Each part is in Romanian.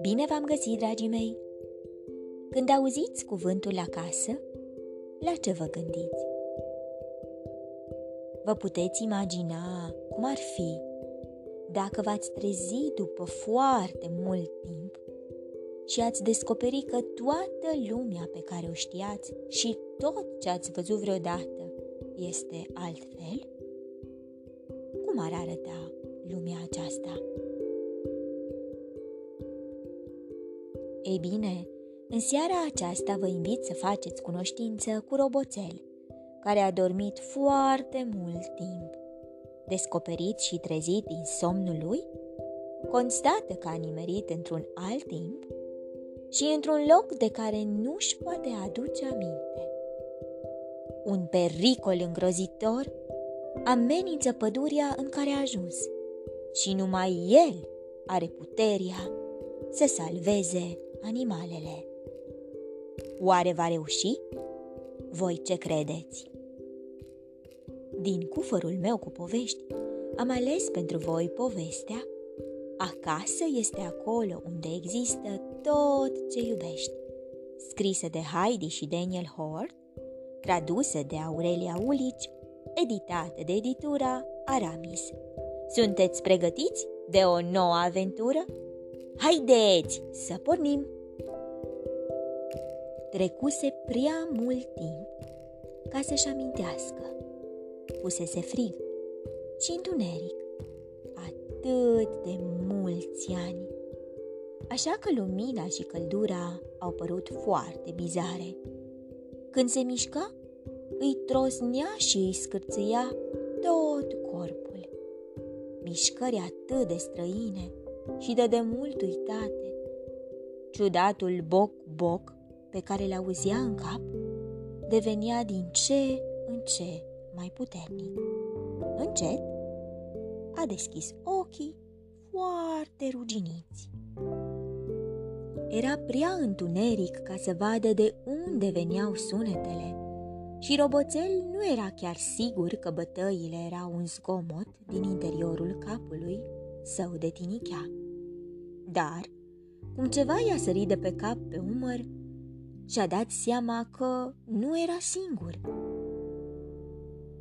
Bine v-am găsit, dragii mei! Când auziți cuvântul acasă, la ce vă gândiți? Vă puteți imagina cum ar fi dacă v-ați trezi după foarte mult timp și ați descoperi că toată lumea pe care o știați și tot ce ați văzut vreodată este altfel? Cum ar arăta lumea aceasta? Ei bine, în seara aceasta vă invit să faceți cunoștință cu roboțel, care a dormit foarte mult timp. Descoperit și trezit din somnul lui, constată că a nimerit într-un alt timp și într-un loc de care nu-și poate aduce aminte. Un pericol îngrozitor amenință pădurea în care a ajuns și numai el are puterea să salveze animalele. Oare va reuși? Voi ce credeți? Din cufărul meu cu povești, am ales pentru voi povestea Acasă este acolo unde există tot ce iubești, scrisă de Heidi și Daniel Hort, tradusă de Aurelia Ulici, editată de editura Aramis. Sunteți pregătiți de o nouă aventură? Haideți să pornim! Trecuse prea mult timp ca să-și amintească. Pusese frig și întuneric atât de mulți ani. Așa că lumina și căldura au părut foarte bizare. Când se mișca, îi trosnea și îi scârțâia tot corpul. Mișcări atât de străine și de demult uitate. Ciudatul boc-boc pe care le auzea în cap devenea din ce în ce mai puternic. Încet a deschis ochii foarte ruginiți. Era prea întuneric ca să vadă de unde veneau sunetele și roboțel nu era chiar sigur că bătăile erau un zgomot din interiorul capului său de tinichea. Dar, cum ceva i-a sărit de pe cap pe umăr, și-a dat seama că nu era singur.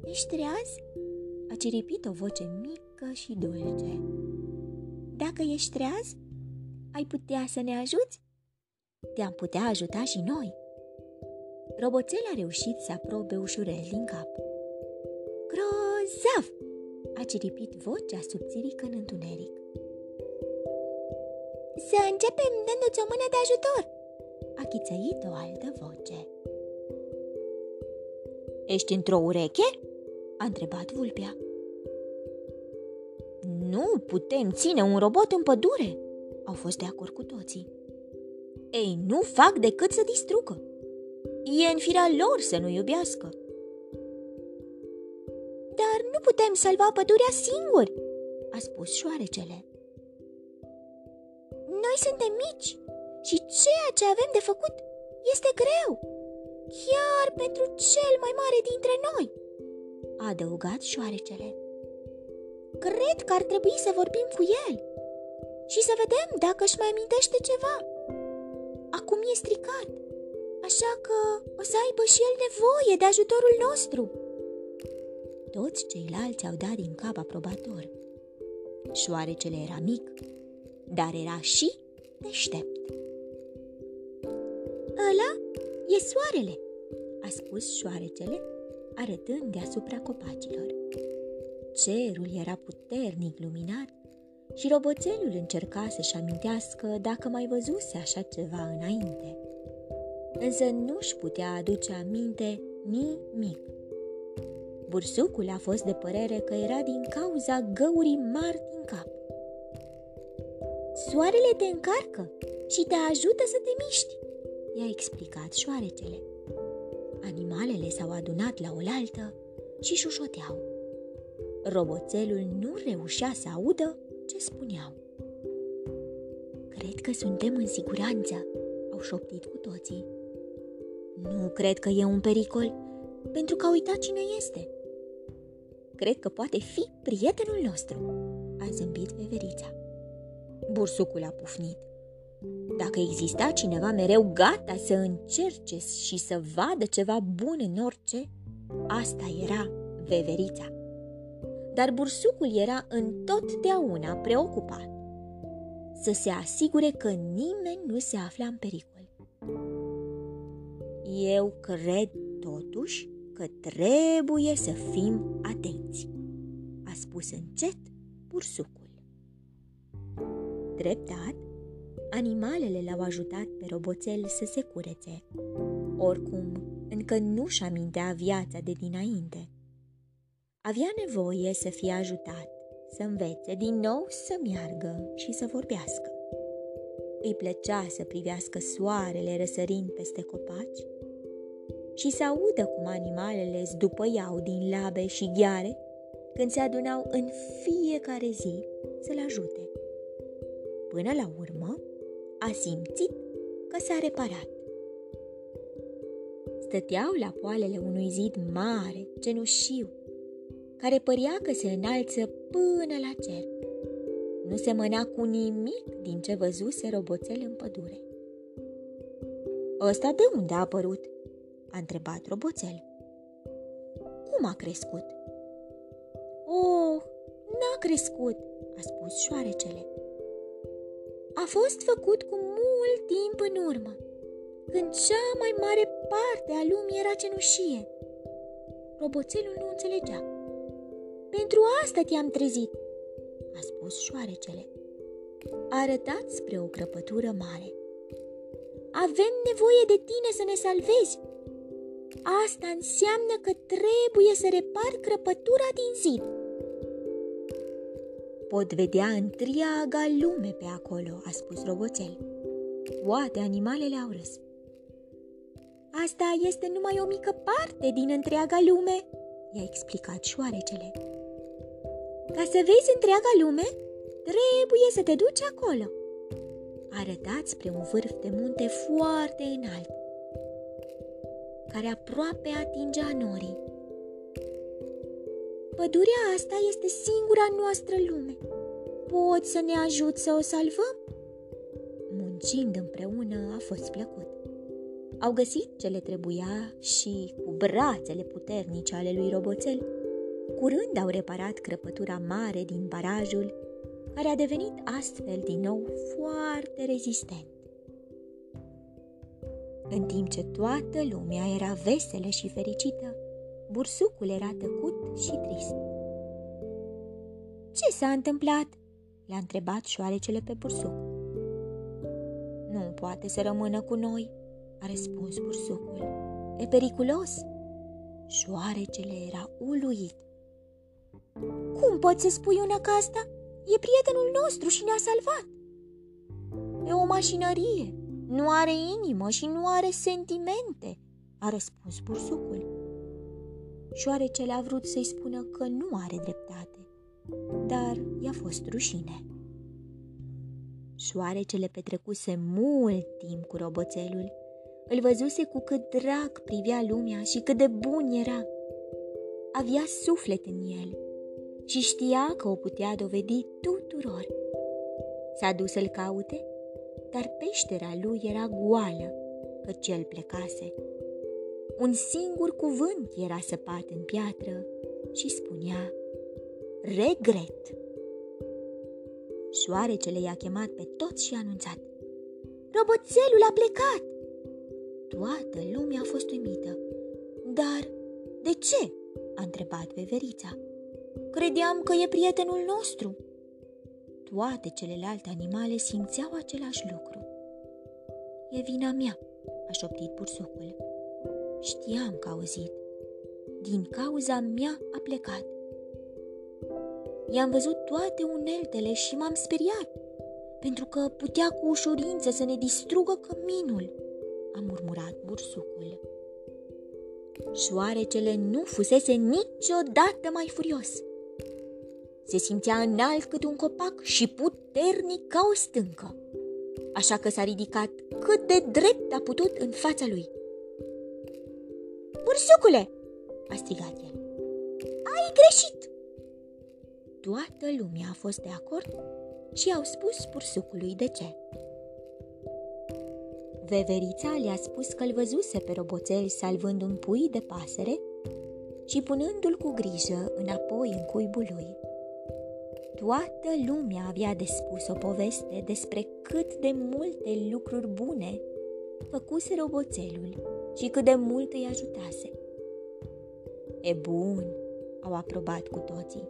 Ești treaz? A ciripit o voce mică și dulce. Dacă ești treaz, ai putea să ne ajuți? Te-am putea ajuta și noi. Roboțel a reușit să aprobe ușurel din cap. Grozav! A ciripit vocea subțirică în întuneric. Să începem dându-ți o mână de ajutor, a chițăit o altă voce. Ești într-o ureche? a întrebat vulpea. Nu putem ține un robot în pădure, au fost de acord cu toții. Ei nu fac decât să distrugă. E în firea lor să nu iubească. Dar nu putem salva pădurea singuri, a spus șoarecele. Noi suntem mici și ceea ce avem de făcut este greu, chiar pentru cel mai mare dintre noi, a adăugat șoarecele. Cred că ar trebui să vorbim cu el și să vedem dacă își mai amintește ceva. Acum e stricat, așa că o să aibă și el nevoie de ajutorul nostru. Toți ceilalți au dat din cap aprobator. Șoarecele era mic, dar era și deștept. Ăla e soarele, a spus șoarecele, arătând deasupra copacilor. Cerul era puternic luminat și roboțelul încerca să-și amintească dacă mai văzuse așa ceva înainte. Însă nu-și putea aduce aminte nimic. Bursucul a fost de părere că era din cauza găurii mari din cap. Soarele te încarcă și te ajută să te miști, i-a explicat șoarecele. Animalele s-au adunat la oaltă și șușoteau. Roboțelul nu reușea să audă ce spuneau. Cred că suntem în siguranță, au șoptit cu toții. Nu cred că e un pericol, pentru că a uitat cine este. cred că poate fi prietenul nostru, a zâmbit veverița. Bursucul a pufnit. Dacă exista cineva mereu gata să încerce și să vadă ceva bun în orice, asta era veverița. Dar bursucul era întotdeauna preocupat să se asigure că nimeni nu se afla în pericol. Eu cred totuși că trebuie să fim atenți, a spus încet bursucul. Dreptat, animalele l-au ajutat pe roboțel să se curețe. Oricum, încă nu-și amintea viața de dinainte. Avea nevoie să fie ajutat, să învețe din nou să meargă și să vorbească. Îi plăcea să privească soarele răsărind peste copaci și să audă cum animalele zdupăiau din labe și gheare când se adunau în fiecare zi să-l ajute. Până la urmă, a simțit că s-a reparat. Stăteau la poalele unui zid mare, cenușiu, care părea că se înalță până la cer. Nu se mâna cu nimic din ce văzuse roboțel în pădure. Ăsta de unde a apărut?" A întrebat roboțel. Cum a crescut?" Oh, n-a crescut," a spus șoarecele. A fost făcut cu mult timp în urmă, când cea mai mare parte a lumii era cenușie. Roboțelul nu înțelegea. Pentru asta te-am trezit, a spus șoarecele. A arătat spre o crăpătură mare. Avem nevoie de tine să ne salvezi. Asta înseamnă că trebuie să repar crăpătura din zid. Pot vedea întreaga lume pe acolo, a spus roboțel. Toate animalele au râs. Asta este numai o mică parte din întreaga lume, i-a explicat șoarecele. Ca să vezi întreaga lume, trebuie să te duci acolo. Arătați spre un vârf de munte foarte înalt, care aproape atingea norii. Pădurea asta este singura noastră lume. Poți să ne ajut să o salvăm? Muncind împreună a fost plăcut. Au găsit ce le trebuia și, cu brațele puternice ale lui Roboțel, curând au reparat crăpătura mare din barajul, care a devenit astfel din nou foarte rezistent. În timp ce toată lumea era veselă și fericită, bursucul era tăcut și trist. Ce s-a întâmplat?" l-a întrebat șoarecele pe bursuc. Nu poate să rămână cu noi," a răspuns bursucul. E periculos." Șoarecele era uluit. Cum poți să spui una ca asta? E prietenul nostru și ne-a salvat." E o mașinărie, nu are inimă și nu are sentimente, a răspuns bursucul. Șoarecele a vrut să-i spună că nu are dreptate, dar i-a fost rușine. Șoarecele petrecuse mult timp cu roboțelul. Îl văzuse cu cât drag privea lumea și cât de bun era. Avea suflet în el și știa că o putea dovedi tuturor. S-a dus să-l caute, dar peștera lui era goală, căci el plecase. Un singur cuvânt era săpat în piatră și spunea regret. Șoarecele i-a chemat pe toți și a anunțat. Roboțelul a plecat! Toată lumea a fost uimită. Dar de ce? a întrebat veverița. Credeam că e prietenul nostru. Toate celelalte animale simțeau același lucru. E vina mea, a șoptit bursucul. Știam că auzit. Din cauza mea a plecat. I-am văzut toate uneltele și m-am speriat, pentru că putea cu ușurință să ne distrugă căminul, a murmurat bursucul. Șoarecele nu fusese niciodată mai furios. Se simțea înalt cât un copac și puternic ca o stâncă. Așa că s-a ridicat cât de drept a putut în fața lui. Bursucule!" a strigat el. Aici greșit! Toată lumea a fost de acord și au spus bursucului de ce. Veverița le-a spus că îl văzuse pe roboțel salvând un pui de pasăre și punându-l cu grijă înapoi în cuibul lui. Toată lumea avea de spus o poveste despre cât de multe lucruri bune făcuse roboțelul și cât de mult îi ajutase. E bun, au aprobat cu toții.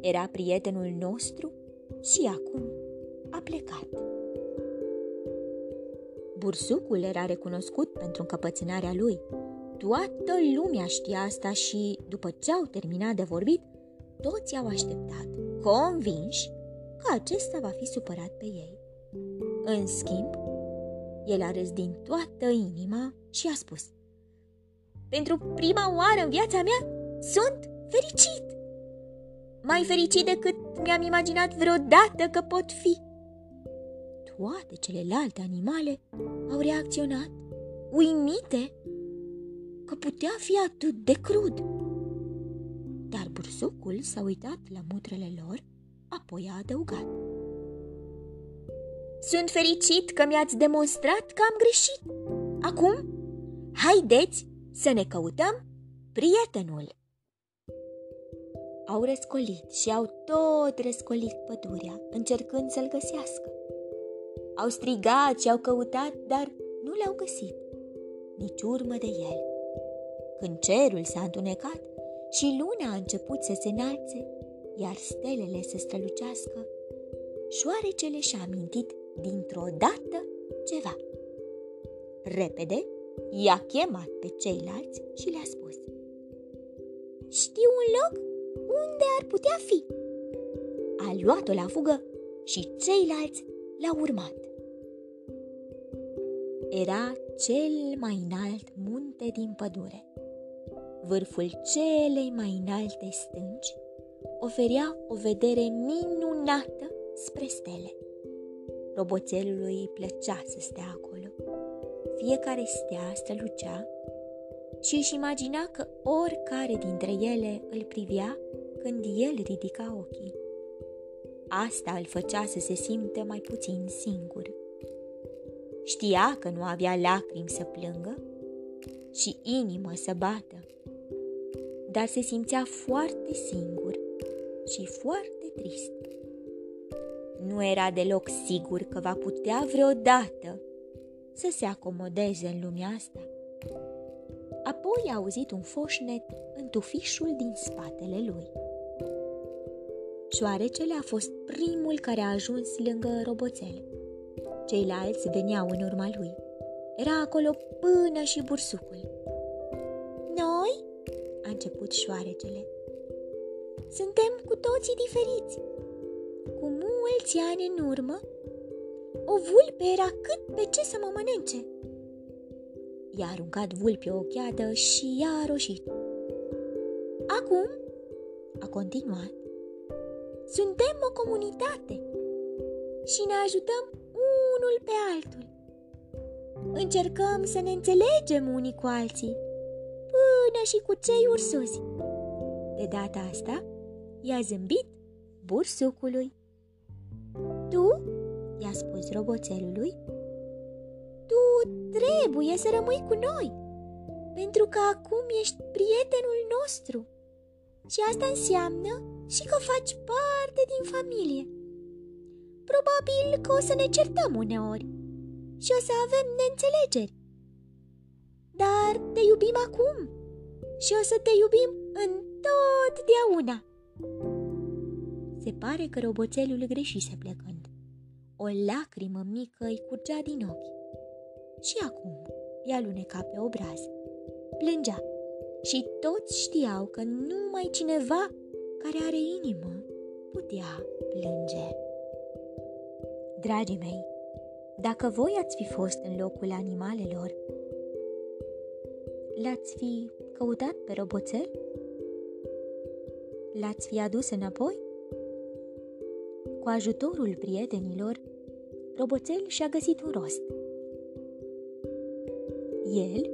Era prietenul nostru și acum a plecat. Bursucul era recunoscut pentru încăpățânarea lui. Toată lumea știa asta și, după ce au terminat de vorbit, toți au așteptat, convinși că acesta va fi supărat pe ei. În schimb, el a râs din toată inima și a spus Pentru prima oară în viața mea sunt fericit! Mai fericit decât mi-am imaginat vreodată că pot fi. Toate celelalte animale au reacționat, uimite, că putea fi atât de crud. Dar bursucul s-a uitat la mutrele lor, apoi a adăugat. Sunt fericit că mi-ați demonstrat că am greșit. Acum, haideți să ne căutăm prietenul. Au răscolit și au tot răscolit pădurea, încercând să-l găsească. Au strigat și au căutat, dar nu l-au găsit, nici urmă de el. Când cerul s-a întunecat și luna a început să se înalțe, iar stelele să strălucească, șoarecele și-a amintit dintr-o dată ceva. Repede, i-a chemat pe ceilalți și le-a spus Știu un loc unde ar putea fi. A luat-o la fugă și ceilalți l-au urmat. Era cel mai înalt munte din pădure. Vârful celei mai înalte stânci oferea o vedere minunată spre stele. Roboțelului îi plăcea să stea acolo. Fiecare stea strălucea și își imagina că oricare dintre ele îl privea când el ridica ochii. Asta îl făcea să se simtă mai puțin singur. Știa că nu avea lacrimi să plângă și inimă să bată, dar se simțea foarte singur și foarte trist. Nu era deloc sigur că va putea vreodată să se acomodeze în lumea asta. Apoi a auzit un foșnet în tufișul din spatele lui. Șoarecele a fost primul care a ajuns lângă roboțel. Ceilalți veneau în urma lui. Era acolo până și bursucul. Noi? a început șoarecele. Suntem cu toții diferiți. Cu mulți ani în urmă, o vulpe era cât pe ce să mă mănânce. I-a aruncat vulpii o cheadă și i-a roșit. Acum, a continuat, suntem o comunitate și ne ajutăm unul pe altul. Încercăm să ne înțelegem unii cu alții, până și cu cei ursuzi. De data asta, i-a zâmbit bursucului. Tu, i-a spus roboțelului, tu trebuie să rămâi cu noi, pentru că acum ești prietenul nostru. Și asta înseamnă și că faci parte din familie. Probabil că o să ne certăm uneori și o să avem neînțelegeri. Dar te iubim acum și o să te iubim întotdeauna. Se pare că roboțelul greșise plecând. O lacrimă mică îi curgea din ochi. Și acum i-a lunecat pe obraz. Plângea și toți știau că numai cineva care are inimă putea plânge. Dragii mei, dacă voi ați fi fost în locul animalelor, l-ați fi căutat pe roboțel? L-ați fi adus înapoi? Cu ajutorul prietenilor, roboțel și-a găsit un rost. El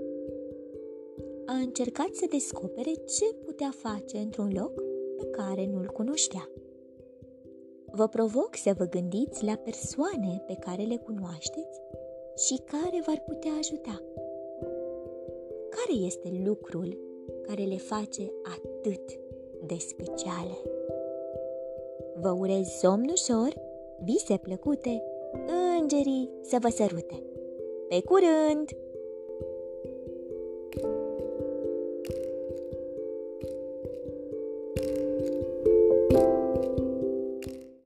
a încercat să descopere ce putea face într-un loc pe care nu-l cunoștea. Vă provoc să vă gândiți la persoane pe care le cunoașteți și care v-ar putea ajuta. Care este lucrul care le face atât de speciale? Vă urez somn ușor, vise plăcute, îngerii să vă sărute! Pe curând!